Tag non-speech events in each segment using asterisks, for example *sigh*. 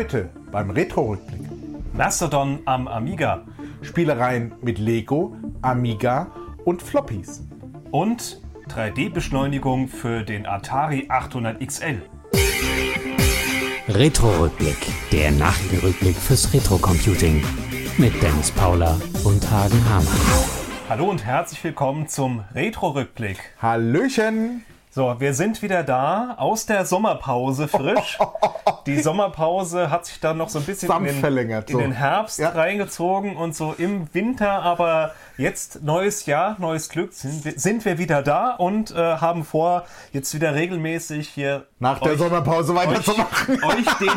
Heute beim Retro-Rückblick. Mastodon am Amiga. Spielereien mit Lego, Amiga und Floppies. Und 3D-Beschleunigung für den Atari 800 XL. Retro-Rückblick, der Nachrichtenrückblick fürs Retro-Computing. Mit Dennis Paula und Hagen Hamann. Hallo und herzlich willkommen zum Retro-Rückblick. Hallöchen! So, wir sind wieder da aus der Sommerpause frisch. *laughs* Die Sommerpause hat sich dann noch so ein bisschen in den, in den Herbst Ja. reingezogen und so im Winter, aber jetzt neues Jahr, neues Glück, sind wir, sind wir wieder da und äh, haben vor, jetzt wieder regelmäßig hier Nach der euch- Sommerpause weiterzumachen. euch, euch den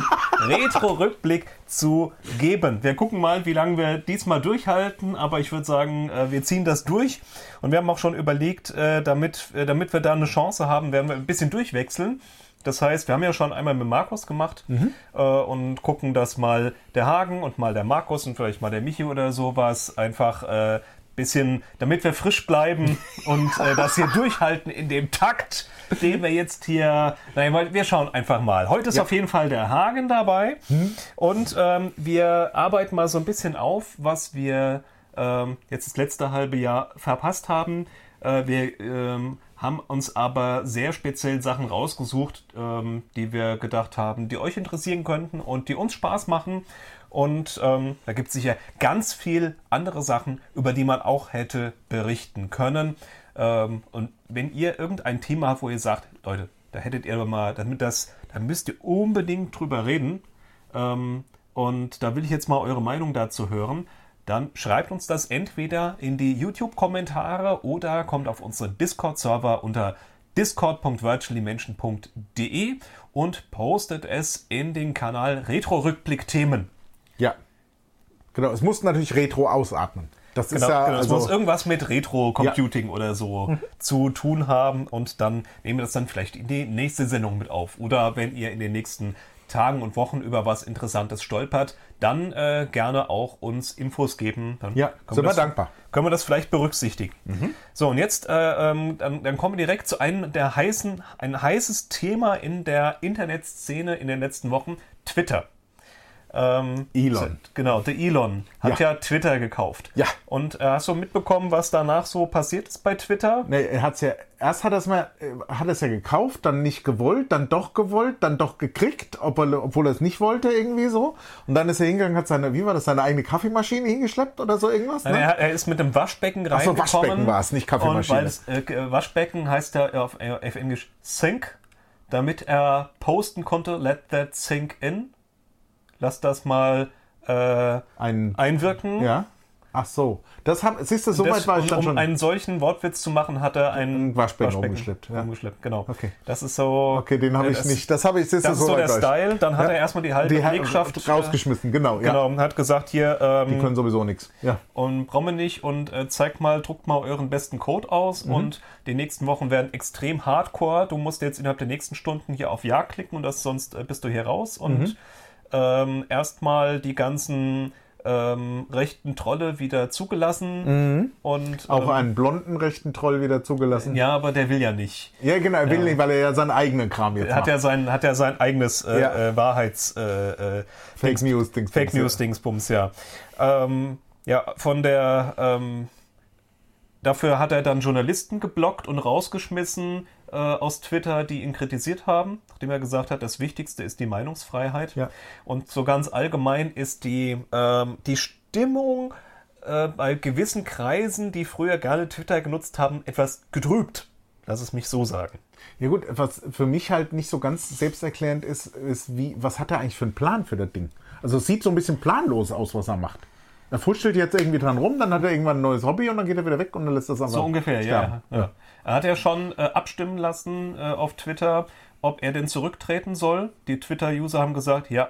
Retro-Rückblick zu geben. Wir gucken mal, wie lange wir diesmal durchhalten, aber ich würde sagen, äh, wir ziehen das durch. Und wir haben auch schon überlegt, äh, damit, äh, damit wir da eine Chance haben, werden wir ein bisschen durchwechseln. Das heißt, wir haben ja schon einmal mit Markus gemacht äh, und gucken, dass mal der Hagen und mal der Markus und vielleicht mal der Michi oder sowas einfach äh, bisschen, damit wir frisch bleiben *laughs* und äh, das hier durchhalten in dem Takt, den wir jetzt hier. Nein, wir schauen einfach mal. Heute ist auf jeden Fall der Hagen dabei und ähm, wir arbeiten mal so ein bisschen auf, was wir ähm, jetzt das letzte halbe Jahr verpasst haben. Äh, wir ähm, haben uns aber sehr speziell Sachen rausgesucht, ähm, die wir gedacht haben, die euch interessieren könnten und die uns Spaß machen. Und ähm, da gibt es sicher ganz viel andere Sachen, über die man auch hätte berichten können. Ähm, und wenn ihr irgendein Thema habt, wo ihr sagt, Leute, da hättet ihr mal, damit das, da müsst ihr unbedingt drüber reden. Ähm, und da will ich jetzt mal eure Meinung dazu hören. Dann schreibt uns das entweder in die YouTube-Kommentare oder kommt auf unseren Discord-Server unter discord.virtuallymension.de und postet es in den Kanal Retro-Rückblick-Themen. Ja. Genau, es muss natürlich Retro ausatmen. Das ist Genau, ja genau. es muss also, irgendwas mit Retro-Computing oder so zu tun haben und dann nehmen wir das dann vielleicht in die nächste Sendung mit auf. Oder wenn ihr in den nächsten Tagen und Wochen über was Interessantes stolpert, dann äh, gerne auch uns Infos geben. Dann Ja, sind wir das, dankbar. Können wir das vielleicht berücksichtigen. So, und jetzt äh, ähm, dann, dann kommen wir direkt zu einem der heißen, ein heißes Thema in der Internetszene in den letzten Wochen, Twitter. Ähm, Elon. Genau, der Elon hat ja, Ja. Twitter gekauft. Ja. Und äh, hast du mitbekommen, was danach so passiert ist bei Twitter? Nee, er hat's ja, erst hat er es mal, äh, hat es ja gekauft, dann nicht gewollt, dann doch gewollt, dann doch gekriegt, ob er, obwohl er es nicht wollte, irgendwie so. Und dann ist er hingegangen, hat seine, wie war das, seine eigene Kaffeemaschine hingeschleppt oder so irgendwas? Nein, Ne? Er, er ist mit dem Waschbecken reingekommen. Waschbecken war es, nicht Kaffeemaschine. Und weil es, äh, Waschbecken heißt ja auf, äh, auf Englisch Sink, damit er posten konnte, let that sink in. Lass das mal äh, Ein, einwirken. ja. Ach so. Das haben, siehst du, so Das, weit war ich um, dann um schon. einen solchen Wortwitz zu machen, hat er einen Ein Waschbecken umgeschleppt, ja. umgeschleppt, genau. Okay. Das ist so. okay, den habe äh, ich das- nicht. Das habe ich, siehst du, Das ist so der. Style. Dann hat Ja. er erstmal die halbe Die Belegschaft rausgeschmissen, genau. Ja. Genau, und hat gesagt, hier, Die ähm, können sowieso nichts. Ja. und brauchen wir nicht und äh, zeigt mal, druckt mal euren besten Code aus Mhm. und die nächsten Wochen werden extrem hardcore. Du musst jetzt innerhalb der nächsten Stunden hier auf Ja klicken und das sonst äh, bist du hier raus und Mhm. Ähm, erstmal die ganzen ähm, rechten Trolle wieder zugelassen und Mhm. Auch ähm, einen blonden rechten Troll wieder zugelassen. ja, aber der will ja nicht. Ja, genau, er will nicht, weil er ja seinen eigenen Kram jetzt Er hat macht. ja sein, hat ja sein eigenes äh, Ja. äh, Wahrheits äh, äh, Fake News Dings. Fake News Dingsbums, ja. Ähm, ja, von der ähm, dafür hat er dann Journalisten geblockt und rausgeschmissen äh, aus Twitter, die ihn kritisiert haben, nachdem er gesagt hat, das Wichtigste ist die Meinungsfreiheit. Ja. Und so ganz allgemein ist die, ähm, die Stimmung äh, bei gewissen Kreisen, die früher gerne Twitter genutzt haben, etwas getrübt. Lass es mich so sagen. Ja gut, was für mich halt nicht so ganz selbsterklärend ist, ist wie, was hat er eigentlich für einen Plan für das Ding? Also es sieht so ein bisschen planlos aus, was er macht. Er fuchtelt jetzt irgendwie dran rum, dann hat er irgendwann ein neues Hobby und dann geht er wieder weg und dann lässt das einfach So ungefähr, ja, ja. Er hat ja schon äh, abstimmen lassen äh, auf Twitter, ob er denn zurücktreten soll. Die Twitter-User haben gesagt, ja.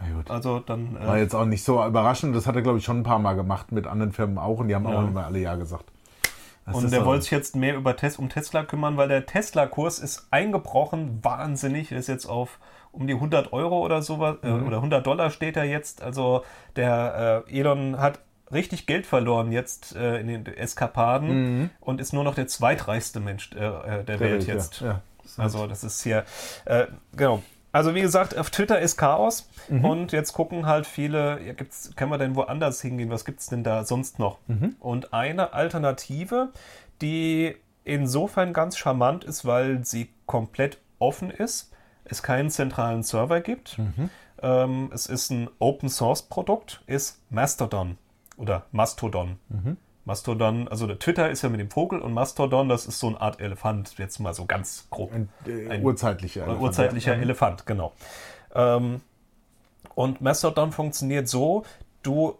Na gut. Also dann. War Äh, jetzt auch nicht so überraschend, das hat er glaube ich schon ein paar Mal gemacht mit anderen Firmen auch und die haben Ja. auch immer alle Ja gesagt. Das und ist er also- wollte sich jetzt mehr über Tes um Tesla kümmern, weil der Tesla-Kurs ist eingebrochen, wahnsinnig. Er ist jetzt auf um die 100 Euro oder sowas, äh, Mhm. oder 100 Dollar steht er jetzt. Also der äh, Elon hat richtig Geld verloren jetzt äh, in den Eskapaden und ist nur noch der zweitreichste Mensch äh, äh, der, Welt Mhm. ja. jetzt. Ja. Also das ist hier, äh, genau. Also wie gesagt, auf Twitter ist Chaos und jetzt gucken halt viele, ja, gibt's, können wir denn woanders hingehen? Was gibt es denn da sonst noch? Und eine Alternative, die insofern ganz charmant ist, weil sie komplett offen ist, es keinen zentralen Server gibt. Ähm, es ist ein Open Source Produkt, ist Mastodon oder Mastodon. Mastodon, also der Twitter ist ja mit dem Vogel und Mastodon, das ist so eine Art Elefant, jetzt mal so ganz grob. Ein, äh, Ein- urzeitlicher. Elefant, urzeitlicher ja. Elefant, genau. Ähm, und Mastodon funktioniert so, du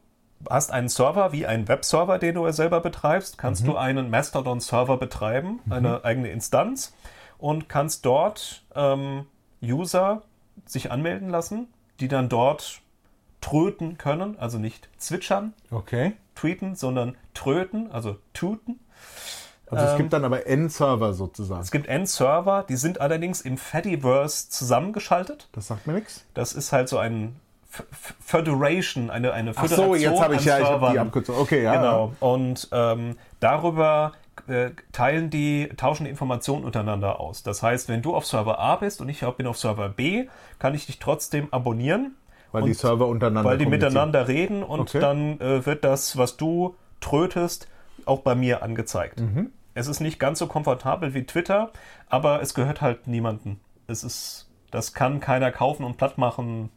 hast einen Server wie einen Webserver, den du selber betreibst, kannst du einen Mastodon-Server betreiben, eine eigene Instanz und kannst dort ähm, User sich anmelden lassen, die dann dort tröten können, also nicht zwitschern, Okay. tweeten, sondern tröten, also tuten. Also es gibt dann aber N-Server sozusagen. Es gibt N-Server, die sind allerdings im Fediverse zusammengeschaltet. Das sagt mir nichts. Das ist halt so ein Federation, eine, eine Ach Föderation so, jetzt habe ich ja ich hab die Servern. Abkürzung. Okay, ja. Genau. Und ähm, darüber äh, teilen die, tauschen die Informationen untereinander aus. Das heißt, wenn du auf Server A bist und ich bin auf Server B, kann ich dich trotzdem abonnieren. Weil und die Server untereinander weil die miteinander reden und Okay. dann äh, wird das, was du trötest, auch bei mir angezeigt. Mhm. Es ist nicht ganz so komfortabel wie Twitter, aber es gehört halt niemandem. Es ist, das kann keiner kaufen und platt machen.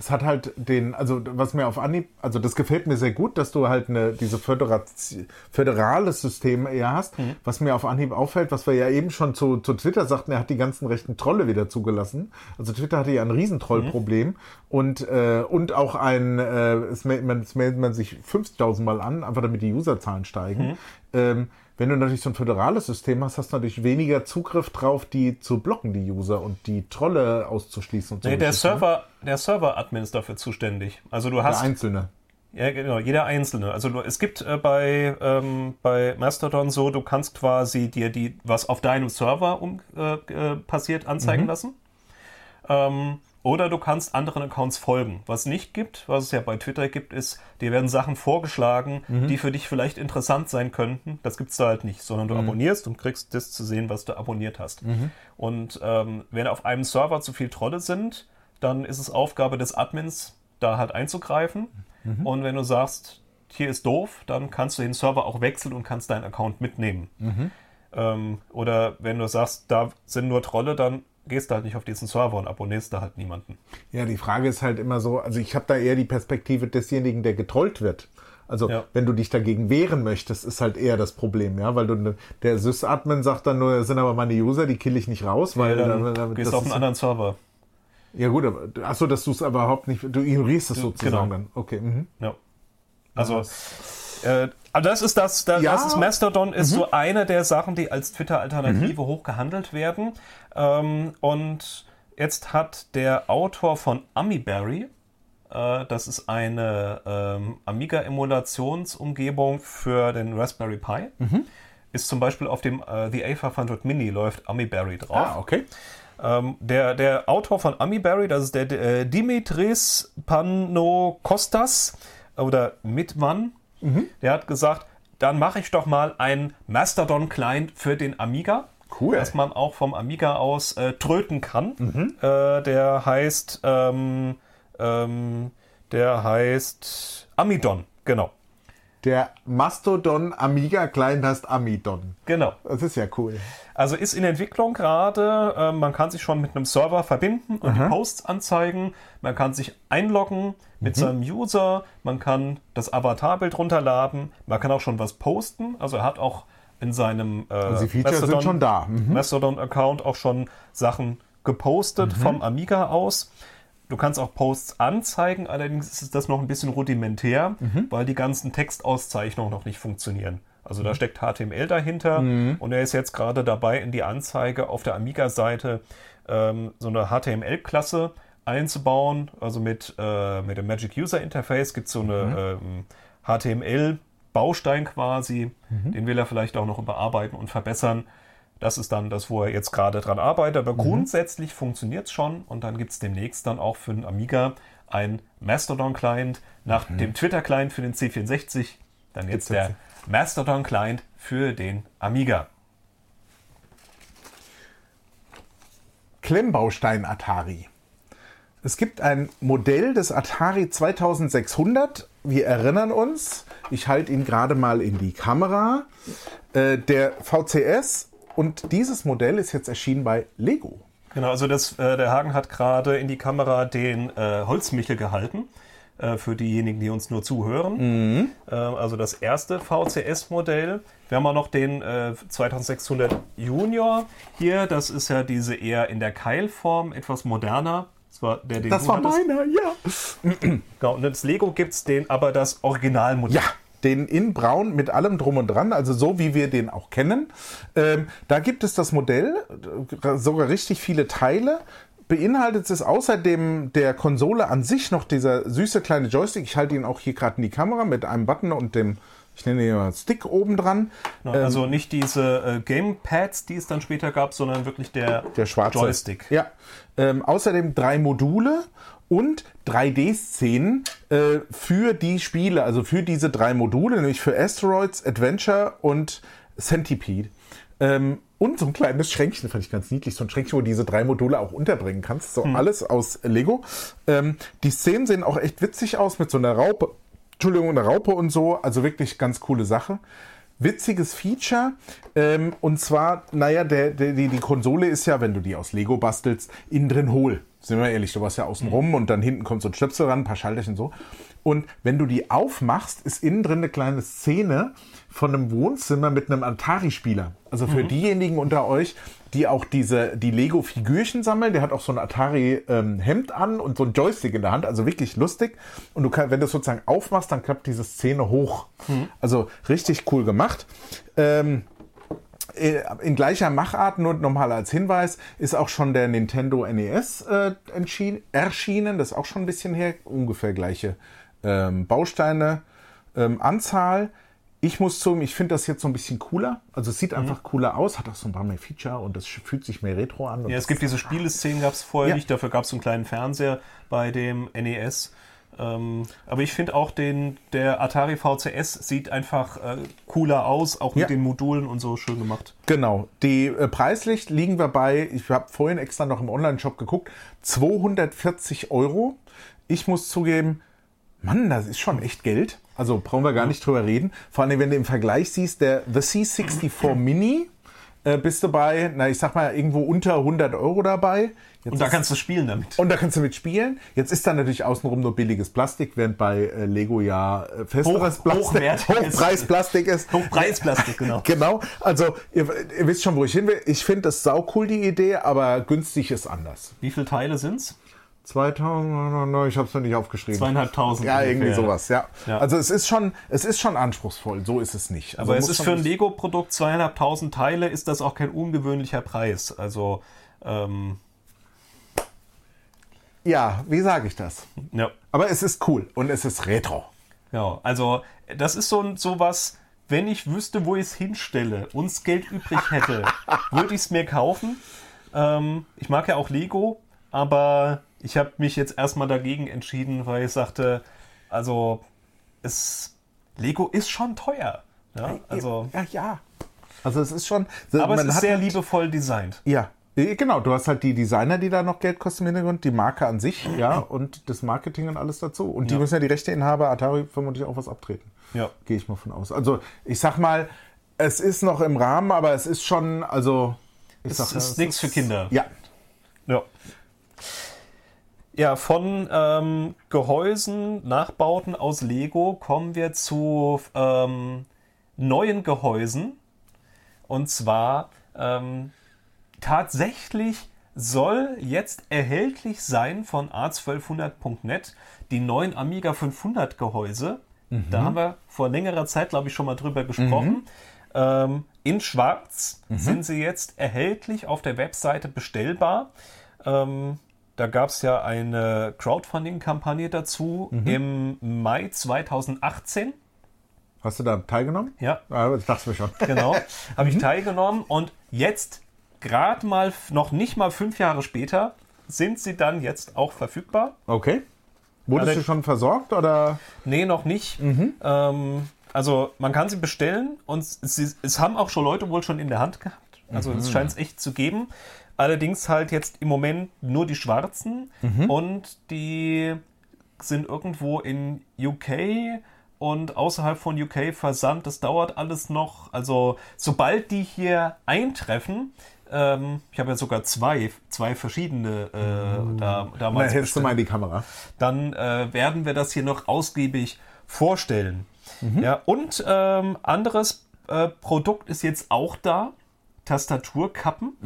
Es hat halt den, also was mir auf Anhieb, also das gefällt mir sehr gut, dass du halt eine, diese Föderation, föderales System eher hast. Mhm. Was mir auf Anhieb auffällt, was wir ja eben schon zu, zu Twitter sagten, er hat die ganzen rechten Trolle wieder zugelassen. Also Twitter hatte ja ein Riesentrollproblem Mhm. und, äh, und auch ein, äh, es, meldet man, es meldet man sich 50.000 Mal an, einfach damit die Userzahlen steigen. Mhm. Ähm, wenn du natürlich so ein föderales System hast, hast du natürlich weniger Zugriff drauf, die zu blocken, die User und die Trolle auszuschließen und so. Nee, der Geschichten, ne? Server, der Server-Admin ist dafür zuständig. Also du Der hast Einzelne. Ja, genau, jeder einzelne. Also du, es gibt äh, bei, ähm, bei Mastodon so, du kannst quasi dir die, was auf deinem Server um, äh, äh, passiert, anzeigen lassen. Ähm, oder du kannst anderen Accounts folgen. Was nicht gibt, was es ja bei Twitter gibt, ist, dir werden Sachen vorgeschlagen, die für dich vielleicht interessant sein könnten. Das gibt's da halt nicht, sondern du abonnierst und kriegst das zu sehen, was du abonniert hast. Und ähm, wenn auf einem Server zu viel Trolle sind, dann ist es Aufgabe des Admins, da halt einzugreifen. Und wenn du sagst, hier ist doof, dann kannst du den Server auch wechseln und kannst deinen Account mitnehmen. Ähm, oder wenn du sagst, da sind nur Trolle, dann gehst du halt nicht auf diesen Server und abonnierst da halt niemanden. Ja, die Frage ist halt immer so, also ich habe da eher die Perspektive desjenigen, der getrollt wird. Also Ja. wenn du dich dagegen wehren möchtest, ist halt eher das Problem, ja, weil du der Sys-Admin sagt dann nur, das sind aber meine User, die kill ich nicht raus, weil Weil dann da- da- gehst auf einen anderen Server. Ja gut, aber achso, dass du es aber überhaupt nicht, du ignorierst es sozusagen genau. dann. Okay. Mhm. Ja. Also, äh, aber das ist das, das, Ja. das ist Mastodon ist so eine der Sachen, die als Twitter-Alternative hoch gehandelt werden. Ähm, und jetzt hat der Autor von Amiberry, äh, das ist eine ähm, Amiga-Emulationsumgebung für den Raspberry Pi, ist zum Beispiel auf dem äh, The A500 Mini läuft Amiberry drauf. Ah, okay. Ähm, der, der Autor von Amiberry, das ist der äh, Dimitris Panokostas oder Mitmann, der hat gesagt, dann mache ich doch mal ein Mastodon-Client für den Amiga. Cool. Dass man auch vom Amiga aus äh, tröten kann. Äh, der heißt, ähm, ähm, der heißt Amidon, genau. Der Mastodon Amiga Client heißt Amidon. Genau. Das ist ja cool. Also ist in Entwicklung gerade. Äh, man kann sich schon mit einem Server verbinden und die Posts anzeigen. Man kann sich einloggen mit Mhm. seinem User. Man kann das Avatarbild runterladen. Man kann auch schon was posten. Also er hat auch in seinem äh, Also schon da. Mhm. Mastodon-Account auch schon Sachen gepostet vom Amiga aus. Du kannst auch Posts anzeigen, allerdings ist das noch ein bisschen rudimentär, weil die ganzen Textauszeichnungen noch nicht funktionieren. Also da steckt HTML dahinter und er ist jetzt gerade dabei, in die Anzeige auf der Amiga-Seite ähm, so eine HTML-Klasse einzubauen. Also mit, äh, mit dem Magic User Interface gibt es so eine ähm, HTML-Baustein quasi. Den will er vielleicht auch noch überarbeiten und verbessern. Das ist dann das, wo er jetzt gerade dran arbeitet. Aber grundsätzlich funktioniert es schon. Und dann gibt es demnächst dann auch für den Amiga ein Mastodon-Client nach dem Twitter-Client für den C64. Dann jetzt Gibt's der Mastodon-Client für den Amiga. Klemmbaustein Atari. Es gibt ein Modell des Atari 2600. Wir erinnern uns, ich halte ihn gerade mal in die Kamera. Äh, der VCS und dieses Modell ist jetzt erschienen bei Lego. Genau, also das, äh, der Hagen hat gerade in die Kamera den äh, Holzmichel gehalten. äh, Für diejenigen, die uns nur zuhören. Äh, Also das erste VCS-Modell. Wir haben auch noch den äh, 2600 Junior hier. Das ist ja diese eher in der Keilform, etwas moderner. Das war der, den Das war meiner, ja. Genau, und das Lego gibt es den, aber das Originalmodell. Ja, den in Braun mit allem drum und dran, also so wie wir den auch kennen. Ähm, da gibt es das Modell, äh, sogar richtig viele Teile. Beinhaltet es außerdem der Konsole an sich noch dieser süße kleine Joystick. Ich halte ihn auch hier gerade in die Kamera mit einem Button und dem, ich nenne ihn mal Stick oben dran. Genau, also nicht diese äh, Gamepads, die es dann später gab, sondern wirklich der, Der schwarze. Joystick. Ja. Ähm, außerdem drei Module und 3D-Szenen äh, für die Spiele, also für diese drei Module, nämlich für Asteroids, Adventure und Centipede. Ähm, und so ein kleines Schränkchen, fand ich ganz niedlich, so ein Schränkchen, wo du diese drei Module auch unterbringen kannst. So alles aus Lego. Ähm, die Szenen sehen auch echt witzig aus mit so einer Raupe. Entschuldigung, einer Raupe und so. Also wirklich ganz coole Sache witziges Feature. Ähm, und zwar, naja, der, der, die, die Konsole ist ja, wenn du die aus Lego bastelst, innen drin hohl. Sind wir ehrlich, du warst ja außen rum und dann hinten kommt so ein Stöpsel ran, ein paar Schalterchen so. Und wenn du die aufmachst, ist innen drin eine kleine Szene von einem Wohnzimmer mit einem Atari-Spieler. Also für diejenigen unter euch, die auch diese, die Lego-Figürchen sammeln, der hat auch so ein Atari-Hemd an und so ein Joystick in der Hand, also wirklich lustig. Und du kannst, wenn du es sozusagen aufmachst, dann klappt diese Szene hoch. Also richtig cool gemacht. Ähm, äh, in gleicher Machart, nur nochmal als Hinweis, ist auch schon der Nintendo NES äh, erschienen. Das ist auch schon ein bisschen her. Ungefähr gleiche ähm, Bausteine, ähm, Anzahl. Ich muss zugeben, ich finde das jetzt so ein bisschen cooler. Also es sieht einfach cooler aus, hat auch so ein paar mehr Feature und es fühlt sich mehr retro an. Ja, es gibt diese Spieleszenen, gab es vorher Ja. nicht. Dafür gab es einen kleinen Fernseher bei dem NES. Ähm, aber ich finde auch den, der Atari VCS sieht einfach äh, cooler aus, auch mit Ja. den Modulen und so schön gemacht. Genau. Die äh, preislich liegen wir bei, ich habe vorhin extra noch im Online-Shop geguckt, 240 Euro. Ich muss zugeben, Mann, das ist schon echt Geld. Also brauchen wir gar nicht drüber reden. Vor allem, wenn du im Vergleich siehst, der The C64 Mini, äh, bist du bei, na ich sag mal, irgendwo unter 100 Euro dabei. Jetzt Und da ist- kannst du spielen damit. und da kannst du mitspielen. Jetzt ist da natürlich außenrum nur billiges Plastik, während bei äh, Lego ja äh, festeres Hoch- Plastik, Hochpreisplastik ist. Hochpreisplastik, genau. *laughs* Genau, also ihr, ihr wisst schon, wo ich hin will. Ich finde das saucool, die Idee, aber günstig ist anders. Wie viele Teile sind's? 2000, ich habe es noch nicht aufgeschrieben. Zweieinhalbtausend. ja, irgendwie ungefähr. sowas, ja. Ja. Also es ist schon, es ist schon anspruchsvoll, so ist es nicht. Also Aber es ist für ein Lego-Produkt zweieinhalbtausend Teile, ist das auch kein ungewöhnlicher Preis. Also, ähm, Ja, wie sage ich das? ja. Aber es ist cool und es ist retro. Ja, also das ist so, so was, wenn ich wüsste, wo ich es hinstelle und das Geld übrig hätte, *laughs* würde ich es mir kaufen. Ähm, ich mag ja auch Lego, aber ich habe mich jetzt erstmal dagegen entschieden, weil ich sagte, also es, Lego ist schon teuer. Ja, also, ja, ja. Also es ist schon. aber es ist sehr halt- liebevoll designt. Ja, äh, genau. Du hast halt die Designer, die da noch Geld kosten im Hintergrund, die Marke an sich, ja, *clears throat* und das Marketing und alles dazu. Und die Ja. müssen ja die Rechteinhaber Atari vermutlich auch was abtreten. Ja. Gehe ich mal von aus. Also ich sag mal, es ist noch im Rahmen, aber es ist schon, also. Ich Es sag ist nichts für Kinder. Ja. Ja. Ja, von ähm, Gehäusen, Nachbauten aus Lego kommen wir zu ähm, neuen Gehäusen. Und zwar ähm, tatsächlich soll jetzt erhältlich sein von A1200.net die neuen Amiga 500 Gehäuse. Da haben wir vor längerer Zeit, glaube ich, schon mal drüber gesprochen. Ähm, in Schwarz sind sie jetzt erhältlich auf der Webseite bestellbar. Ähm, da gab es ja eine Crowdfunding-Kampagne dazu im Mai 2018. Hast du da teilgenommen? Ja, Ja, das dachte ich schon. genau. *laughs* Habe ich teilgenommen und jetzt, gerade mal, noch nicht mal fünf Jahre später, sind sie dann jetzt auch verfügbar. Okay. Wurdest Alle- du schon versorgt oder? Nee, noch nicht. Ähm, also man kann sie bestellen und sie, es haben auch schon Leute wohl schon in der Hand gehabt. Also es scheint es echt zu geben. Allerdings halt jetzt im Moment nur die schwarzen und die sind irgendwo in UK und außerhalb von UK versandt. Das dauert alles noch. Also sobald die hier eintreffen, ähm, ich habe ja sogar zwei, zwei verschiedene äh, da, Na, damals hältst du mal in die Kamera. dann äh, werden wir das hier noch ausgiebig vorstellen. Ja, und ähm, anderes äh, Produkt ist jetzt auch da, Tastaturkappen.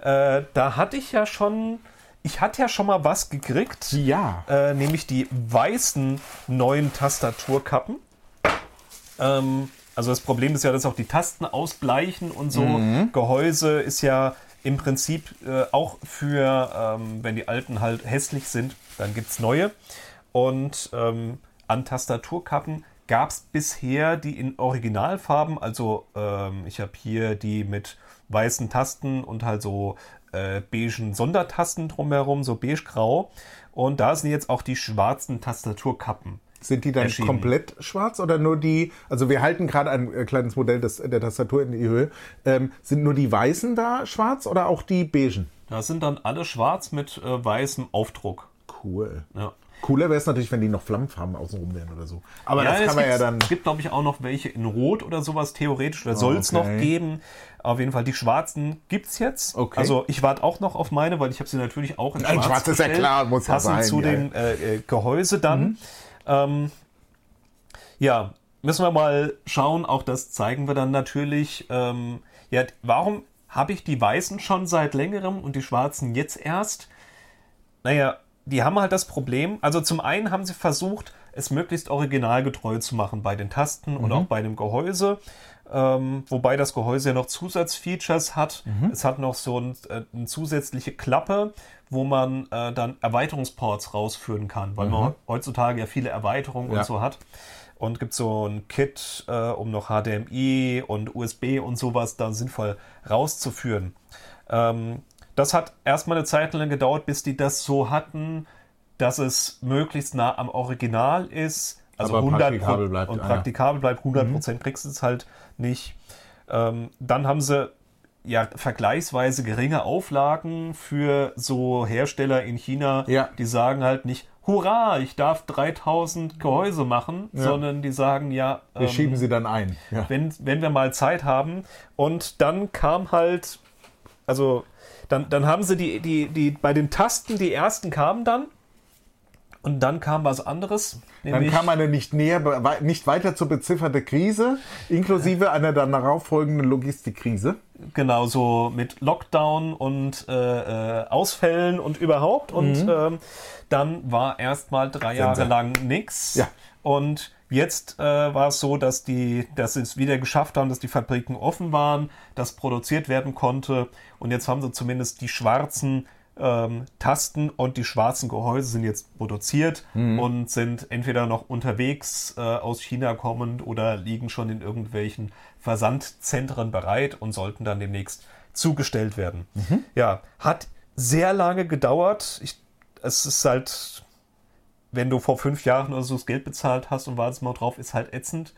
Äh, da hatte ich ja schon, ich hatte ja schon mal was gekriegt, Ja. äh, nämlich die weißen neuen Tastaturkappen. Ähm, also das Problem ist ja, dass auch die Tasten ausbleichen und so. Gehäuse ist ja im Prinzip äh, auch für, ähm, wenn die alten halt hässlich sind, dann gibt es neue. Und ähm, an Tastaturkappen gab es bisher die in Originalfarben. Also ähm, ich habe hier die mit weißen Tasten und halt so äh, beigen Sondertasten drumherum, so beige-grau. Und da sind jetzt auch die schwarzen Tastaturkappen. Sind die dann erschienen. komplett schwarz oder nur die, also wir halten gerade ein äh, kleines Modell des, der Tastatur in die Höhe. Ähm, sind nur die weißen da schwarz oder auch die beigen? Da sind dann alle schwarz mit äh, weißem Aufdruck. Cool. Ja. Cooler wäre es natürlich, wenn die noch Flammenfarben außenrum wären oder so. Aber das es kann man ja dann. Es gibt, glaube ich, auch noch welche in Rot oder sowas theoretisch. Oder soll es noch okay. geben. Auf jeden Fall, die schwarzen gibt es jetzt. Okay. Also ich warte auch noch auf meine, weil ich habe sie natürlich auch in schwarz schwarz ist ja klar, muss ja passend sein, zu ja, dem äh, äh, Gehäuse dann. Mhm. Ähm, ja, müssen wir mal schauen. Auch das zeigen wir dann natürlich. Ähm, ja, warum habe ich die weißen schon seit längerem und die schwarzen jetzt erst? Naja, die haben halt das Problem. Also zum einen haben sie versucht, es möglichst originalgetreu zu machen bei den Tasten und auch bei dem Gehäuse. Ähm, wobei das Gehäuse ja noch Zusatzfeatures hat. Es hat noch so ein, äh, eine zusätzliche Klappe, wo man äh, dann Erweiterungsports rausführen kann, weil man heutzutage ja viele Erweiterungen Ja. und so hat. Und gibt so ein Kit, äh, um noch HDMI und USB und sowas da sinnvoll rauszuführen. Ähm, das hat erstmal eine Zeit lang gedauert, bis die das so hatten, dass es möglichst nah am Original ist. Also Aber 100 praktikabel bleibt, und ah ja. praktikabel bleibt. 100% kriegst du es halt nicht. Ähm, dann haben sie ja vergleichsweise geringe Auflagen für so Hersteller in China, Ja. die sagen halt nicht, hurra, ich darf 3000 Gehäuse machen, sondern die sagen ja, Wir ähm, schieben sie dann ein. Ja. wenn, wenn wir mal Zeit haben. Und dann kam halt, also dann, dann haben sie die, die, die, bei den Tasten, die ersten kamen dann. Und dann kam was anderes. Dann kam eine nicht näher, nicht weiter zu beziffernde Krise, inklusive einer dann darauf folgenden Logistikkrise. Genau, so mit Lockdown und äh, äh, Ausfällen und überhaupt. Und ähm, dann war erstmal drei Jahre lang nix. Ja. Und jetzt äh, war es so, dass die, dass sie es wieder geschafft haben, dass die Fabriken offen waren, dass produziert werden konnte. Und jetzt haben sie zumindest die schwarzen ähm, Tasten und die schwarzen Gehäuse sind jetzt produziert und sind entweder noch unterwegs äh, aus China kommend oder liegen schon in irgendwelchen Versandzentren bereit und sollten dann demnächst zugestellt werden. Ja, hat sehr lange gedauert. Ich, es ist halt, wenn du vor fünf Jahren oder so das Geld bezahlt hast und wartest mal drauf, ist halt ätzend.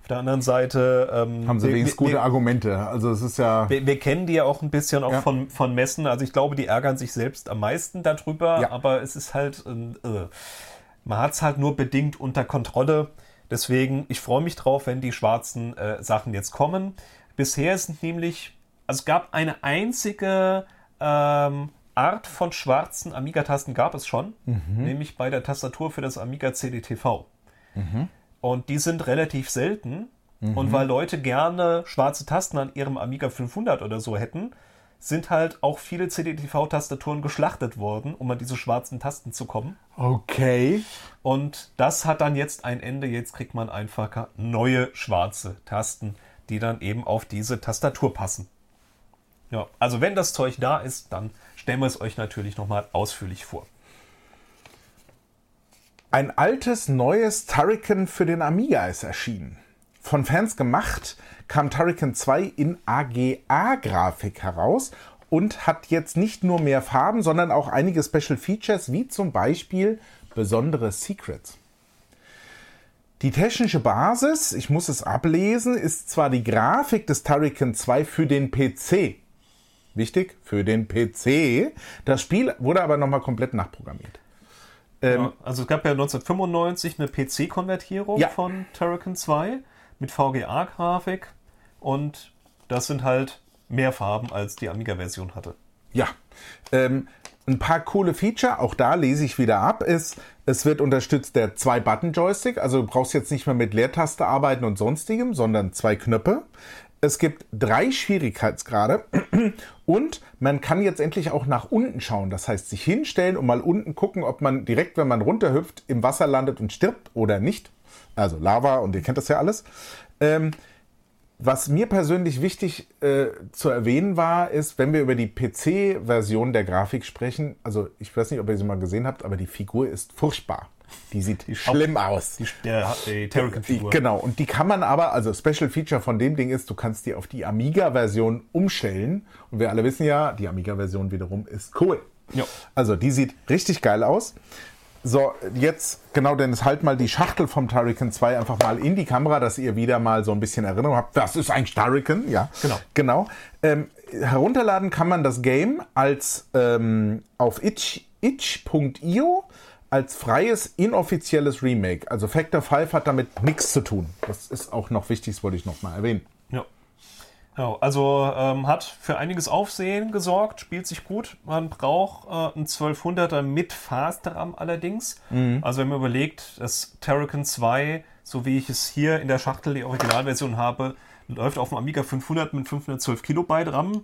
Auf der anderen Seite ähm, Haben sie wir- wenigstens wir- gute Argumente. Also es ist ja. wir, wir kennen die ja auch ein bisschen auch Ja. von, von Messen. Also ich glaube, die ärgern sich selbst am meisten darüber, Ja. aber es ist halt, äh, man hat es halt nur bedingt unter Kontrolle. Deswegen, ich freue mich drauf, wenn die schwarzen äh, Sachen jetzt kommen. Bisher sind nämlich, also es gab eine einzige ähm, Art von schwarzen Amiga-Tasten gab es schon, nämlich bei der Tastatur für das Amiga CDTV. Und die sind relativ selten. Und weil Leute gerne schwarze Tasten an ihrem Amiga 500 oder so hätten, sind halt auch viele CDTV-Tastaturen geschlachtet worden, um an diese schwarzen Tasten zu kommen. Okay. Und das hat dann jetzt ein Ende. Jetzt kriegt man einfach neue schwarze Tasten, die dann eben auf diese Tastatur passen. Ja, also wenn das Zeug da ist, dann stellen wir es euch natürlich nochmal ausführlich vor. Ein altes, neues Turrican für den Amiga ist erschienen. Von Fans gemacht kam Turrican 2 in AGA-Grafik heraus und hat jetzt nicht nur mehr Farben, sondern auch einige Special Features, wie zum Beispiel besondere Secrets. Die technische Basis, ich muss es ablesen, ist zwar die Grafik des Turrican 2 für den PC. Wichtig, für den PC. Das Spiel wurde aber nochmal komplett nachprogrammiert. Ähm, Ja, also es gab ja 1995 eine PC-Konvertierung Ja. von Turrican 2 mit VGA-Grafik und das sind halt mehr Farben als die Amiga-Version hatte. Ja, ähm, ein paar coole Feature, auch da lese ich wieder ab, ist, es wird unterstützt der Zwei-Button-Joystick, also du brauchst jetzt nicht mehr mit Leertaste arbeiten und sonstigem, sondern zwei Knöpfe. Es gibt drei Schwierigkeitsgrade *clears throat* und man kann jetzt endlich auch nach unten schauen. Das heißt, sich hinstellen und mal unten gucken, ob man direkt, wenn man runterhüpft, im Wasser landet und stirbt oder nicht. Also Lava und ihr kennt das ja alles. Ähm, was mir persönlich wichtig äh, zu erwähnen war, ist, wenn wir über die PC-Version der Grafik sprechen, also ich weiß nicht, ob ihr sie mal gesehen habt, aber die Figur ist furchtbar. Die sieht *laughs* schlimm aus. Die, der, die Turrican-Figur. Genau, und die kann man aber, also Special Feature von dem Ding ist, du kannst die auf die Amiga-Version umstellen. Und wir alle wissen ja, die Amiga-Version wiederum ist cool. Ja. Also die sieht richtig geil aus. So, jetzt, genau, Dennis, halt mal die Schachtel vom Turrican 2 einfach mal in die Kamera, dass ihr wieder mal so ein bisschen Erinnerung habt. Das ist ein Turrican, ja. Genau. Genau. Ähm, herunterladen kann man das Game als ähm, auf itch, itch.io als freies, inoffizielles Remake. Also Factor 5 hat damit nichts zu tun. Das ist auch noch wichtig, das wollte ich noch mal erwähnen. Genau, also ähm, hat für einiges Aufsehen gesorgt, spielt sich gut. Man braucht äh, einen 1200er mit Fast-RAM allerdings. Also wenn man überlegt, das Terracan 2, so wie ich es hier in der Schachtel, die Originalversion habe, läuft auf dem Amiga 500 mit 512 Kilobyte RAM.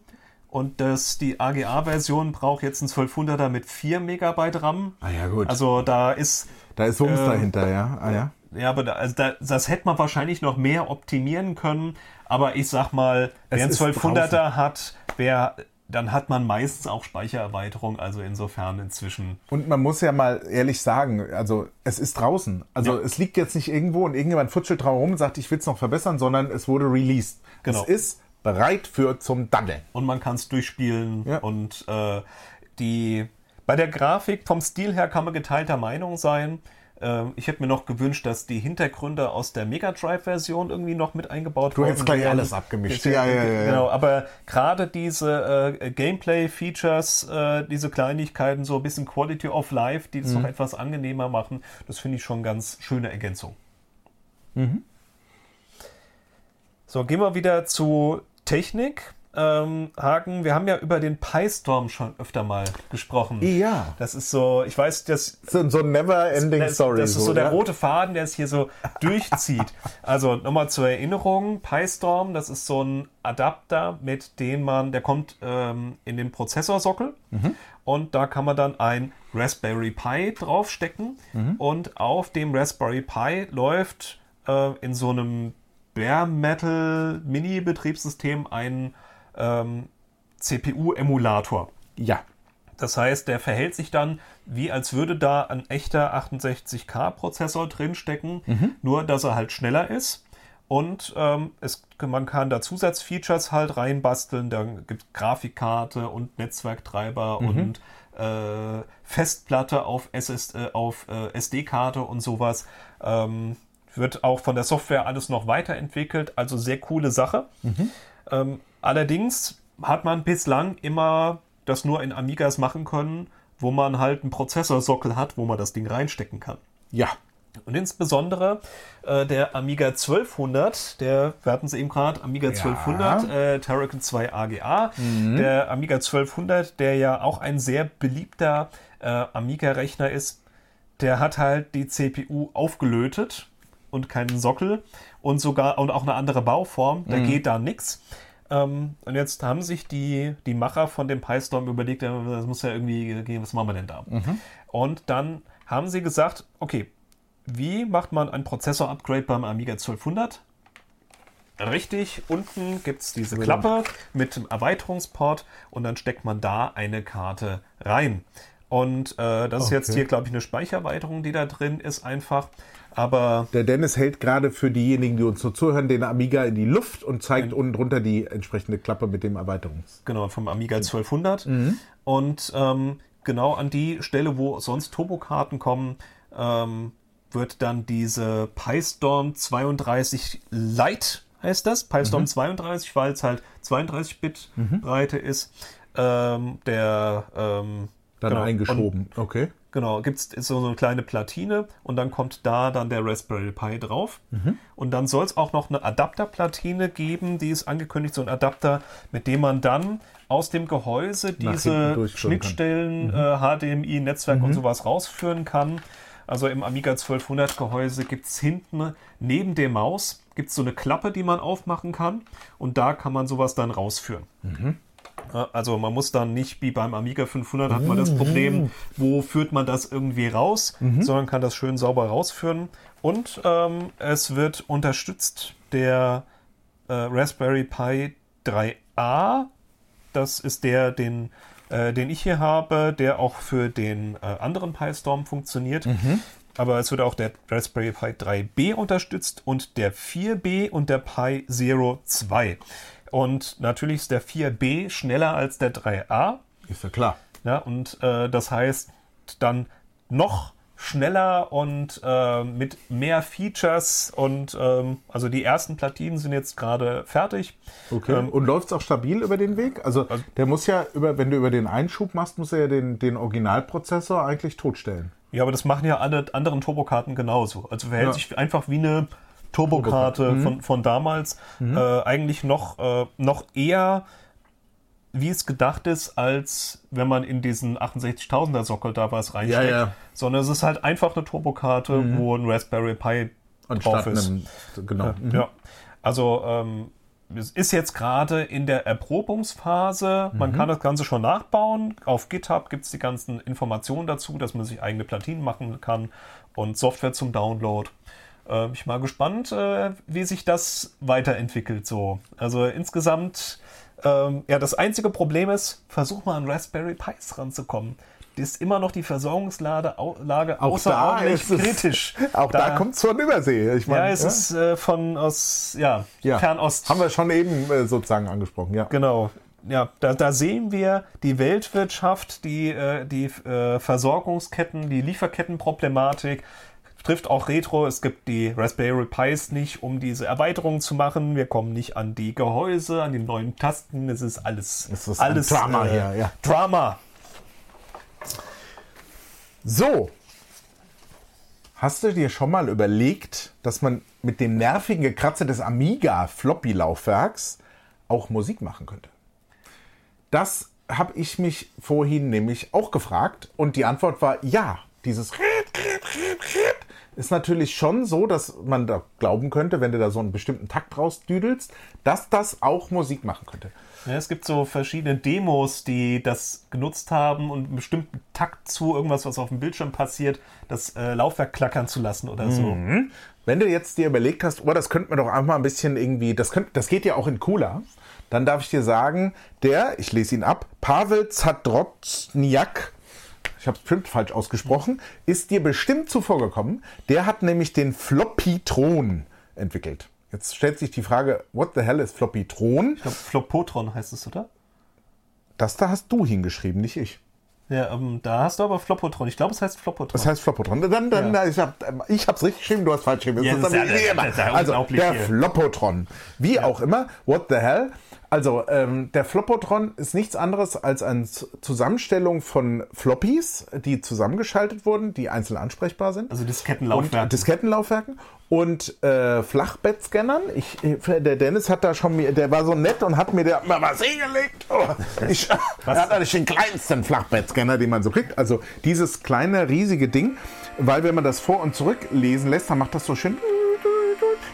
Und das, die AGA-Version braucht jetzt einen 1200er mit 4 Megabyte RAM. Ah ja, gut. Also da ist Da ist Wumms äh, dahinter, ja. Ah ja. Ja, aber da, also da, das hätte man wahrscheinlich noch mehr optimieren können. Aber ich sag mal, wer einen ist 1200er hat, wer, dann hat man meistens auch Speichererweiterung. Also insofern inzwischen. Und man muss ja mal ehrlich sagen, also es ist draußen. Also Ja. es liegt jetzt nicht irgendwo und irgendjemand futschelt drauf rum und sagt, ich will es noch verbessern, sondern es wurde released. Genau. Es ist bereit für zum Daddeln. Und man kann es durchspielen. Ja. Und äh, die bei der Grafik vom Stil her kann man geteilter Meinung sein. Ähm, ich hätte mir noch gewünscht, dass die Hintergründe aus der Mega Drive-Version irgendwie noch mit eingebaut Du hättest gleich alles abgemischt. Ja, ja, ja. Genau, aber gerade diese äh, Gameplay-Features, äh, diese Kleinigkeiten, so ein bisschen Quality of Life, die das Mhm. noch etwas angenehmer machen, das finde ich schon ganz schöne Ergänzung. Mhm. So, gehen wir wieder zu Technik. Ähm, Hagen, wir haben ja über den PyStorm schon öfter mal gesprochen. Ja. Das ist so, ich weiß, das So, so never ending das, story. das ist so der ja. rote Faden, der es hier so durchzieht. Also nochmal zur Erinnerung, PyStorm, das ist so ein Adapter, mit dem man, der kommt ähm, in den Prozessorsockel und da kann man dann ein Raspberry Pi draufstecken und auf dem Raspberry Pi läuft äh, in so einem Bare Metal Mini-Betriebssystem ein ähm, CPU-Emulator. Ja. Das heißt, der verhält sich dann, wie als würde da ein echter 68K-Prozessor drinstecken, nur dass er halt schneller ist. Und ähm, es, man kann da Zusatzfeatures halt reinbasteln. Da gibt es Grafikkarte und Netzwerktreiber und äh, Festplatte auf, SS, äh, auf äh, SD-Karte und sowas. Ähm, wird auch von der Software alles noch weiterentwickelt. Also sehr coole Sache. Ähm, allerdings hat man bislang immer das nur in Amigas machen können, wo man halt einen Prozessorsockel hat, wo man das Ding reinstecken kann. Ja. Und insbesondere äh, der Amiga 1200, der, wir hatten es eben gerade, Amiga 1200, äh, Terracan 2 AGA, der Amiga 1200, der ja auch ein sehr beliebter äh, Amiga-Rechner ist, der hat halt die CPU aufgelötet und keinen Sockel und sogar und auch eine andere Bauform, da geht da nichts. Ähm, und jetzt haben sich die, die Macher von dem PyStorm überlegt, das muss ja irgendwie gehen, was machen wir denn da? Und dann haben sie gesagt, okay, wie macht man ein Prozessor-Upgrade beim Amiga 1200? Richtig, unten gibt es diese Klappe mit dem Erweiterungsport und dann steckt man da eine Karte rein. Und äh, das ist jetzt Okay. hier, glaube ich, eine Speichererweiterung, die da drin ist einfach. Aber Der Dennis hält gerade für diejenigen, die uns so zuhören, den Amiga in die Luft und zeigt unten drunter die entsprechende Klappe mit dem Erweiterungs. genau, vom Amiga 1200. Und ähm, genau an die Stelle, wo sonst Turbokarten kommen, ähm, wird dann diese PyStorm 32 Lite, heißt das, PyStorm 32, weil es halt 32-Bit Breite ist, ähm, der ähm, Dann genau, eingeschoben. okay. Genau, gibt es so eine kleine Platine und dann kommt da dann der Raspberry Pi drauf. Und dann soll es auch noch eine Adapterplatine geben, die ist angekündigt, so ein Adapter, mit dem man dann aus dem Gehäuse diese kann. Schnittstellen, äh, HDMI, Netzwerk und sowas rausführen kann. Also im Amiga 1200 Gehäuse gibt es hinten neben der Maus gibt's so eine Klappe, die man aufmachen kann und da kann man sowas dann rausführen. Ja, Also man muss dann nicht wie beim Amiga 500 hat man das Problem, wo führt man das irgendwie raus, sondern kann das schön sauber rausführen. Und ähm, es wird unterstützt der äh, Raspberry Pi 3A. Das ist der, den, äh, den ich hier habe, der auch für den äh, anderen Pi Storm funktioniert. Aber es wird auch der Raspberry Pi 3B unterstützt und der 4B und der Pi Zero 2. Und natürlich ist der 4B schneller als der 3A. Ist ja klar. Ja, und äh, das heißt dann noch schneller und äh, mit mehr Features und ähm, also die ersten Platinen sind jetzt gerade fertig. Okay. Ähm, und läuft es auch stabil über den Weg? Also, der muss ja, über, wenn du über den Einschub machst, muss er ja den, den Originalprozessor eigentlich totstellen. Ja, aber das machen ja alle anderen Turbokarten genauso. Also verhält Ja. sich einfach wie eine Turbokarte von, von damals. Äh, eigentlich noch, äh, noch eher, wie es gedacht ist, als wenn man in diesen 68.000er Sockel da was reinsteckt. Ja, ja. Sondern es ist halt einfach eine Turbokarte, wo ein Raspberry Pi drauf Anstatt ist. einem, genau. Mhm. Ja, also ähm, es ist jetzt gerade in der Erprobungsphase. Man kann das Ganze schon nachbauen. Auf GitHub gibt es die ganzen Informationen dazu, dass man sich eigene Platinen machen kann und Software zum Download. Äh, ich bin mal gespannt, äh, wie sich das weiterentwickelt. So, also insgesamt, ähm, ja, das einzige Problem ist, versuch mal an Raspberry Pis ranzukommen. Die ist immer noch die Versorgungslage au Lage Auch da außerordentlich ist es, kritisch. *laughs* Auch da, kommt es von Übersee. Ich meine, Ja, es ist äh, von aus ja, ja. Fernost. Haben wir schon eben äh, sozusagen angesprochen, ja. Genau. Ja, da, da sehen wir die Weltwirtschaft, die, äh, die äh, Versorgungsketten, die Lieferkettenproblematik. Trifft auch Retro. Es gibt die Raspberry Pis nicht, um diese Erweiterungen zu machen. Wir kommen nicht an die Gehäuse, an die neuen Tasten. Es ist alles, Es ist alles Drama äh, hier, ja. Drama. So. Hast du dir schon mal überlegt, dass man mit dem nervigen Gekratzer des Amiga Floppy Laufwerks auch Musik machen könnte? Das habe ich mich vorhin nämlich auch gefragt und die Antwort war ja. Dieses ist natürlich schon so, dass man da glauben könnte, wenn du da so einen bestimmten Takt rausdüdelst, dass das auch Musik machen könnte. Ja, es gibt so verschiedene Demos, die das genutzt haben und einen bestimmten Takt zu irgendwas, was auf dem Bildschirm passiert, das äh, Laufwerk klackern zu lassen oder so. Wenn du jetzt dir überlegt hast, oh, das könnte man doch einfach mal ein bisschen irgendwie, das, könnt, das geht ja auch in cooler, dann darf ich dir sagen, der, ich lese ihn ab, Pavel Zadrozniak, ich habe es bestimmt falsch ausgesprochen, ist dir bestimmt zuvor gekommen. Der hat nämlich den Floppytron entwickelt. Jetzt stellt sich die Frage, what the hell ist Floppytron? Ich glaube, Flopotron heißt es, oder? Das da hast du hingeschrieben, nicht ich. Ja, ähm, da hast du aber Flopotron. Ich glaube, es heißt Flopotron. Das heißt Floppotron. Dann, dann, Ja. ich habe ich hab's richtig geschrieben, du hast falsch geschrieben. Ja, ist das ist ja- das ist ja also der hier. Floppotron. Wie auch immer, what the hell? Also ähm, der Floppotron ist nichts anderes als eine Zusammenstellung von Floppies, die zusammengeschaltet wurden, die einzeln ansprechbar sind. also und Diskettenlaufwerk. Diskettenlaufwerken und äh, Flachbettscannern. Ich, der Dennis hat da schon, mir- der war so nett und hat mir da mal was hingelegt. Oh, *laughs* ich, er hat eigentlich den kleinsten Flachbettscanner, den man so kriegt. Also dieses kleine, riesige Ding, weil wenn man das vor und zurück lesen lässt, dann macht das so schön.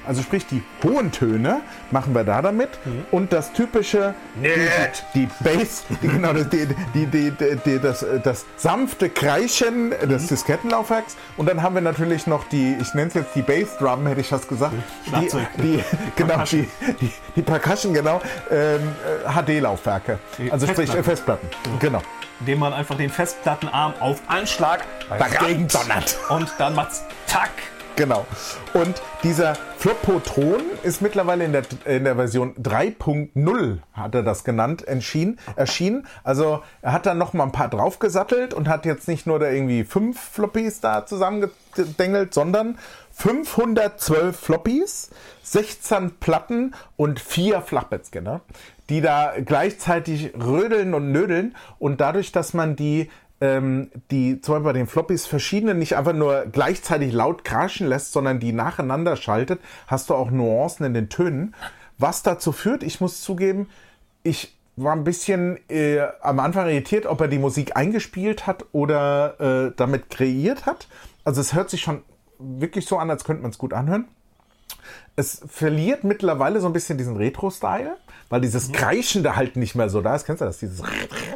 Also sprich, die hohen Töne machen wir da damit und das typische, die, die Bass, *laughs* die, genau, das, die, die, die, die, die, das, das sanfte Kreischen des Diskettenlaufwerks. Und dann haben wir natürlich noch die, ich nenne es jetzt die Bassdrum, hätte ich fast gesagt, die, Schlagzeug. die, *laughs* genau, die, die, die Percussion, genau, ähm, äh, HD-Laufwerke, also sprich äh, Festplatten, genau. indem man einfach den Festplattenarm auf Anschlag Dagegen rammt donnert. und dann macht's Tack. Genau. Und dieser Flopotron ist mittlerweile in der, in der Version 3.0, hat er das genannt, entschieden, erschienen. Also er hat dann noch mal ein paar draufgesattelt und hat jetzt nicht nur da irgendwie fünf Floppies da zusammengedengelt, sondern 512 Floppies, 16 Platten und vier Flachbettscanner, die da gleichzeitig rödeln und nödeln und dadurch, dass man die ähm, die zum Beispiel bei den Floppies verschiedene nicht einfach nur gleichzeitig laut kraschen lässt, sondern die nacheinander schaltet, hast du auch Nuancen in den Tönen. Was dazu führt, ich muss zugeben, ich war ein bisschen äh, am Anfang irritiert, ob er die Musik eingespielt hat oder äh, damit kreiert hat. Also es hört sich schon wirklich so an, als könnte man es gut anhören. Es verliert mittlerweile so ein bisschen diesen Retro-Style, weil dieses Kreischende halt nicht mehr so da ist. Kennst du das? Dieses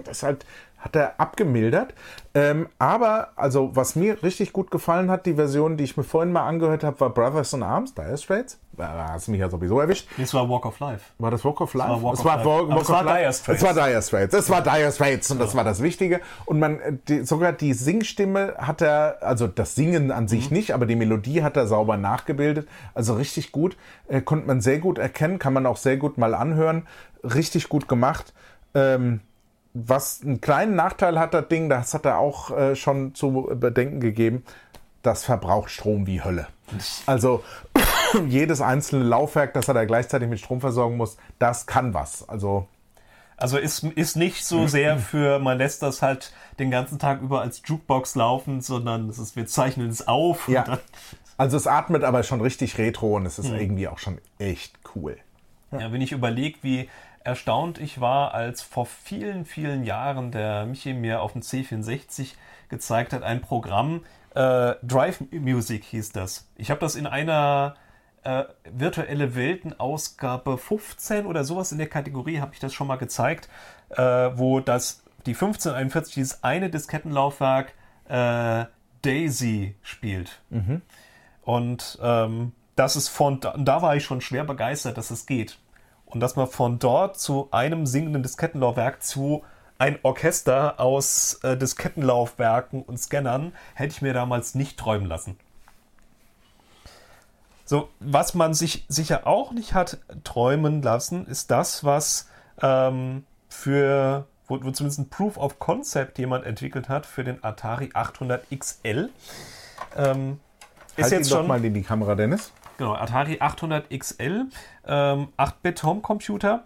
das halt hat er abgemildert. Ähm, aber, also, was mir richtig gut gefallen hat, die Version, die ich mir vorhin mal angehört habe, war Brothers in Arms, Dire Straits. Da hast du mich ja sowieso erwischt. Das war Walk of Life. War das Walk of Life? war Walk es of war, Life. Walk, Aber Walk es war. Dire Straits. Es war Dire Straits. Es war Dire Straits und das war das Wichtige. Und man, äh, die, sogar die Singstimme hat er, also das Singen an Mhm. sich nicht, aber die Melodie hat er sauber nachgebildet. Also richtig gut. Äh, konnte man sehr gut erkennen, kann man auch sehr gut mal anhören. Richtig gut gemacht. Ähm, was einen kleinen Nachteil hat, das Ding, das hat er auch äh, schon zu bedenken gegeben, das verbraucht Strom wie Hölle. Also *coughs* jedes einzelne Laufwerk, das er da gleichzeitig mit Strom versorgen muss, das kann was. Also Also ist, ist nicht so Mhm. sehr für, man lässt das halt den ganzen Tag über als Jukebox laufen, sondern es ist, wir zeichnen es auf. ja, also es atmet aber schon richtig retro und es ist irgendwie auch schon echt cool. Ja, wenn ich überlege, wie erstaunt ich war, als vor vielen, vielen Jahren der Michi mir auf dem C64 gezeigt hat, ein Programm, äh, Drive Music hieß das. Ich habe das in einer äh, virtuelle Welten-Ausgabe 15 oder sowas in der Kategorie habe ich das schon mal gezeigt, äh, wo das die 1541 dieses eine Diskettenlaufwerk äh, Daisy spielt. Und ähm, das ist von da, da war ich schon schwer begeistert, dass es geht. Und dass man von dort zu einem singenden Diskettenlaufwerk zu ein Orchester aus äh, Diskettenlaufwerken und Scannern hätte ich mir damals nicht träumen lassen. So, was man sich sicher auch nicht hat träumen lassen, ist das, was ähm, für, wo, wo zumindest ein Proof of Concept jemand entwickelt hat für den Atari 800 XL. Ähm, ist Halt jetzt ihn doch schon mal in die Kamera, Dennis. Genau, Atari 800 XL, ähm, 8-Bit Homecomputer.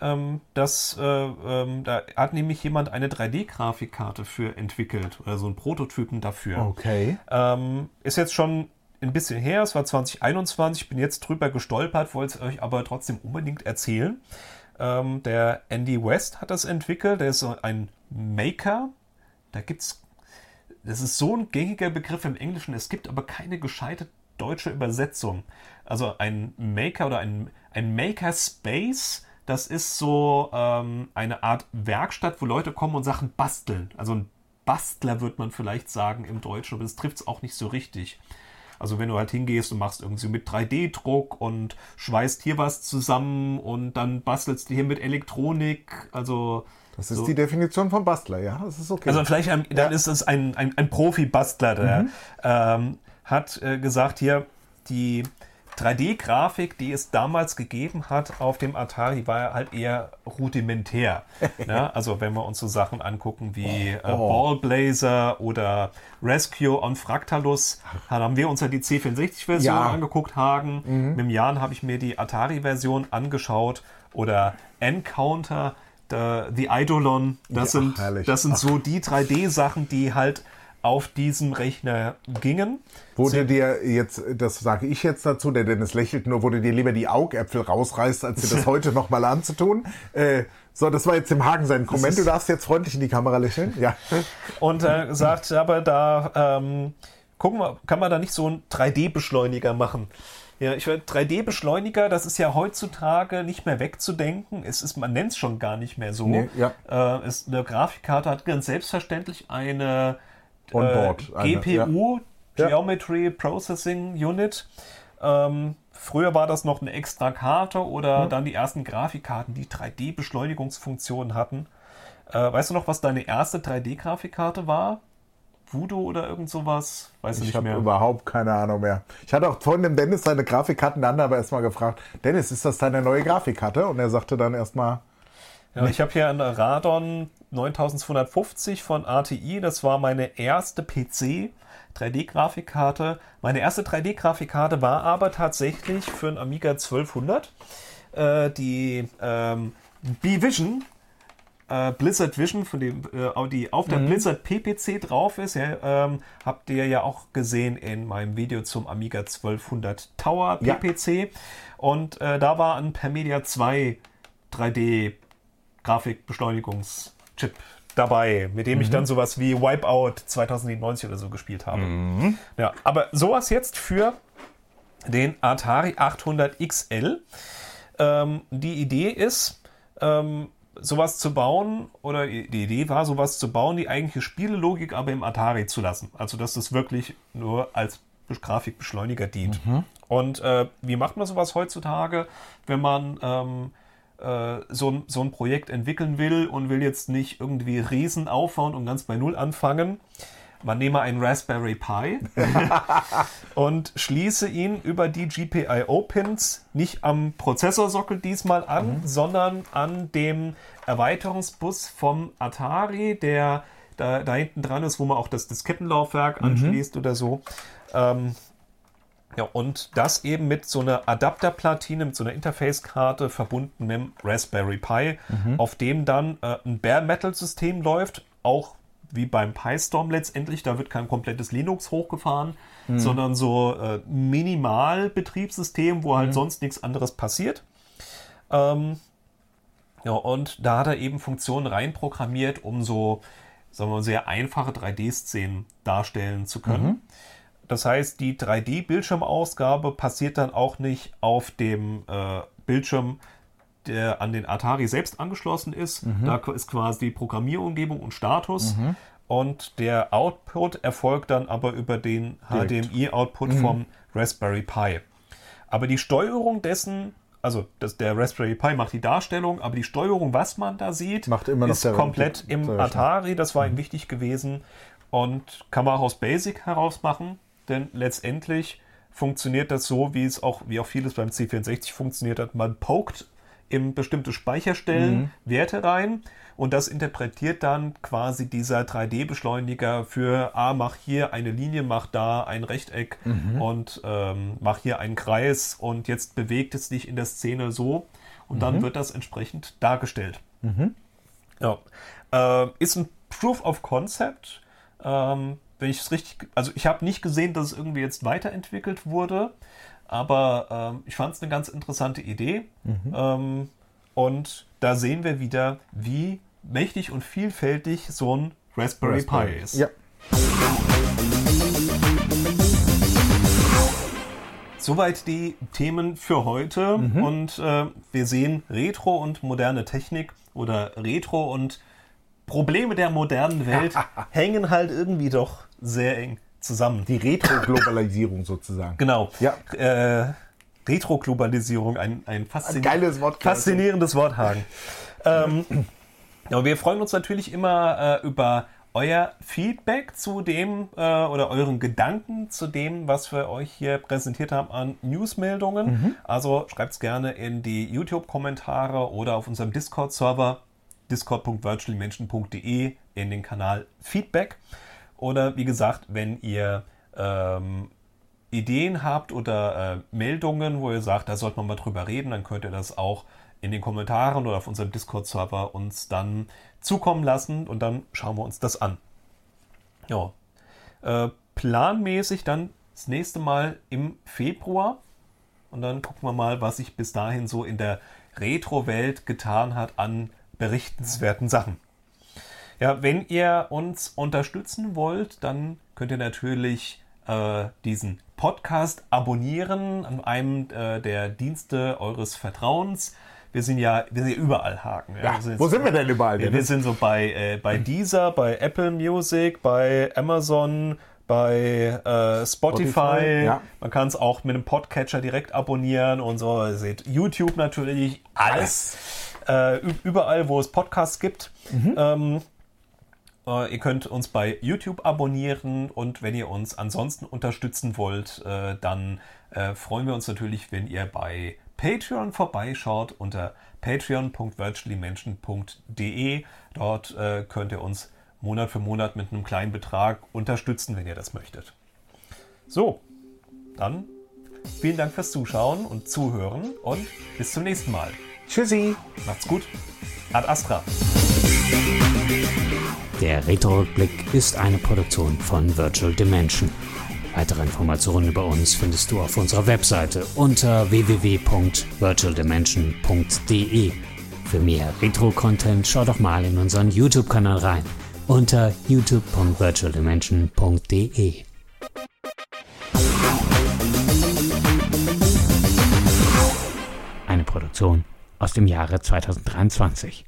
Ähm, das, äh, ähm, da hat nämlich jemand eine 3D-Grafikkarte für entwickelt oder so einen Prototypen dafür. Okay. Ähm, ist jetzt schon ein bisschen her, es war 2021, bin jetzt drüber gestolpert, wollte es euch aber trotzdem unbedingt erzählen. Ähm, der Andy West hat das entwickelt, der ist so ein Maker. Da gibt's, das ist so ein gängiger Begriff im Englischen, es gibt aber keine gescheite deutsche Übersetzung. Also ein Maker oder ein, ein Makerspace, das ist so ähm, eine Art Werkstatt, wo Leute kommen und Sachen basteln. Also ein Bastler wird man vielleicht sagen im Deutschen, aber das trifft es auch nicht so richtig. Also wenn du halt hingehst und machst irgendwie mit 3D-Druck und schweißt hier was zusammen und dann bastelst du hier mit Elektronik, also Das ist so. die Definition von Bastler, ja. Das ist okay. Also vielleicht ein, dann ist es ein, ein, ein Profi-Bastler, der ähm, hat äh, gesagt, hier die 3D-Grafik, die es damals gegeben hat auf dem Atari, war halt eher rudimentär. *laughs* ne? Also wenn wir uns so Sachen angucken wie äh, Ballblazer oder Rescue on Fractalus, dann haben wir uns ja die C64-Version Ja. angeguckt, Hagen. Mit dem Jahren habe ich mir die Atari-Version angeschaut oder Encounter, the, the Eidolon. Das Ja, sind, herrlich. das sind so die 3D-Sachen, die halt auf diesem Rechner gingen. Wurde dir jetzt, das sage ich jetzt dazu, der Dennis lächelt nur, wurde dir lieber die Augäpfel rausreißt, als dir das *laughs* heute nochmal anzutun? Äh, so, das war jetzt im Hagen sein Comment. Du darfst jetzt freundlich in die Kamera lächeln. Ja. *laughs* Und er gesagt, aber da ähm, gucken wir, kann man da nicht so einen 3D-Beschleuniger machen? Ja, ich würde 3D-Beschleuniger, das ist ja heutzutage nicht mehr wegzudenken. Es ist, man nennt es schon gar nicht mehr so. Nee, ja. äh, es, eine Grafikkarte hat ganz selbstverständlich eine Onboard, äh, eine, GPU, Ja. Geometry Processing Unit. Ähm, früher war das noch eine extra Karte oder dann die ersten Grafikkarten, die 3D-Beschleunigungsfunktionen hatten. Äh, weißt du noch, was deine erste 3D-Grafikkarte war? Voodoo oder irgend sowas? Weiß ich habe überhaupt keine Ahnung mehr. Ich hatte auch vorhin dem Dennis seine Grafikkarten, andere aber erstmal gefragt, Dennis, ist das deine neue Grafikkarte? Und er sagte dann erstmal, Ja, ich habe hier eine Radon 9250 von ATI. Das war meine erste PC 3D-Grafikkarte. Meine erste 3D-Grafikkarte war aber tatsächlich für einen Amiga 1200 äh, die ähm, B-Vision, äh, Blizzard Vision, von dem, äh, die auf der Blizzard PPC drauf ist. Ja, ähm, habt ihr ja auch gesehen in meinem Video zum Amiga 1200 Tower Ja. PPC. Und äh, da war ein Permedia 2 3D Grafikbeschleunigungschip dabei, mit dem ich dann sowas wie Wipeout 2090 oder so gespielt habe. Ja, aber sowas jetzt für den Atari 800 XL. Ähm, die Idee ist, ähm, sowas zu bauen, oder die Idee war, sowas zu bauen, die eigentliche Spielelogik aber im Atari zu lassen. Also, dass das wirklich nur als Be- Grafikbeschleuniger dient. Und äh, wie macht man sowas heutzutage, wenn man ähm, äh, so, ein- so ein Projekt entwickeln will und will jetzt nicht irgendwie riesen aufbauen und ganz bei Null anfangen? Man nehme einen Raspberry Pi *laughs* und schließe ihn über die GPIO-Pins nicht am Prozessorsockel diesmal an, sondern an dem Erweiterungsbus vom Atari, der da, da hinten dran ist, wo man auch das Diskettenlaufwerk anschließt oder so. Ähm, ja, und das eben mit so einer Adapterplatine, mit so einer Interface-Karte verbunden mit dem Raspberry Pi, auf dem dann äh, ein Bare-Metal-System läuft, auch wie beim Pi-Storm letztendlich. Da wird kein komplettes Linux hochgefahren, sondern so äh, Minimal-Betriebssystem, wo halt sonst nichts anderes passiert. Ähm, ja, und da hat er eben Funktionen reinprogrammiert, um so, sagen wir mal, sehr einfache 3D-Szenen darstellen zu können. Das heißt, die 3D-Bildschirmausgabe passiert dann auch nicht auf dem äh, Bildschirm, der an den Atari selbst angeschlossen ist. Da ist quasi die Programmierumgebung und Status. Und der Output erfolgt dann aber über den. HDMI-Output vom Raspberry Pi. Aber die Steuerung dessen, also das, der Raspberry Pi macht die Darstellung, aber die Steuerung, was man da sieht, Macht immer noch ist komplett im. Atari. Das war ihm wichtig gewesen und kann man auch aus Basic heraus machen, denn letztendlich funktioniert das so, wie es auch, wie auch vieles beim C64 funktioniert hat. Man poked in bestimmte Speicherstellen Mhm. Werte rein und das interpretiert dann quasi dieser 3D-Beschleuniger für, ah, mach hier eine Linie, mach da ein Rechteck Mhm. und ähm, mach hier einen Kreis und jetzt bewegt es dich in der Szene so und Mhm. dann wird das entsprechend dargestellt. Ja. Äh, ist ein Proof of Concept. Ähm, wenn ich es richtig, also ich habe nicht gesehen, dass es irgendwie jetzt weiterentwickelt wurde, aber ähm, ich fand es eine ganz interessante Idee. Ähm, und da sehen wir wieder, wie mächtig und vielfältig so ein Raspberry, Pi ist. Ja. Soweit die Themen für heute. Und äh, wir sehen Retro und moderne Technik oder Retro und Probleme der modernen Welt *laughs* hängen halt irgendwie doch sehr eng zusammen. Die Retro-Globalisierung sozusagen. Genau. Ja. Äh, Retro-Globalisierung, ein, ein, faszini Ein geiles Wort, faszinierendes Wort, Hagen. ähm, ja, wir freuen uns natürlich immer äh, über euer Feedback zu dem äh, oder euren Gedanken zu dem, was wir euch hier präsentiert haben an Newsmeldungen. Mhm. Also schreibt es gerne in die YouTube-Kommentare oder auf unserem Discord-Server discord.virtualmenschen.de in den Kanal Feedback. Oder wie gesagt, wenn ihr ähm, Ideen habt oder äh, Meldungen, wo ihr sagt, da sollte man mal drüber reden, dann könnt ihr das auch in den Kommentaren oder auf unserem Discord-Server uns dann zukommen lassen und dann schauen wir uns das an. Ja. Äh, planmäßig dann das nächste Mal im Februar und dann gucken wir mal, was sich bis dahin so in der Retro-Welt getan hat an berichtenswerten Sachen. Ja, wenn ihr uns unterstützen wollt, dann könnt ihr natürlich äh, diesen Podcast abonnieren an einem äh, der Dienste eures Vertrauens. Wir sind ja, wir sind ja überall Haken. Ja, wir wo sind wir denn überall? Ja, wir sind so bei, äh, bei Deezer, bei Apple Music, bei Amazon, bei äh, Spotify. Spotify, ja. Man kann es auch mit einem Podcatcher direkt abonnieren und so. Ihr seht YouTube natürlich, alles. Äh, ü- überall, wo es Podcasts gibt. Ähm, äh, ihr könnt uns bei YouTube abonnieren und wenn ihr uns ansonsten unterstützen wollt, äh, dann äh, freuen wir uns natürlich, wenn ihr bei Patreon vorbeischaut unter patreon.virtuallymenschen.de. Dort äh, könnt ihr uns Monat für Monat mit einem kleinen Betrag unterstützen, wenn ihr das möchtet. So, dann vielen Dank fürs Zuschauen und Zuhören und bis zum nächsten Mal. Tschüssi. Macht's gut. Ad Astra. Der Retro-Rückblick ist eine Produktion von Virtual Dimension. Weitere Informationen über uns findest du auf unserer Webseite unter www.virtualdimension.de. Für mehr Retro-Content schau doch mal in unseren YouTube-Kanal rein unter youtube.virtualdimension.de. Eine Produktion aus dem Jahre 2023.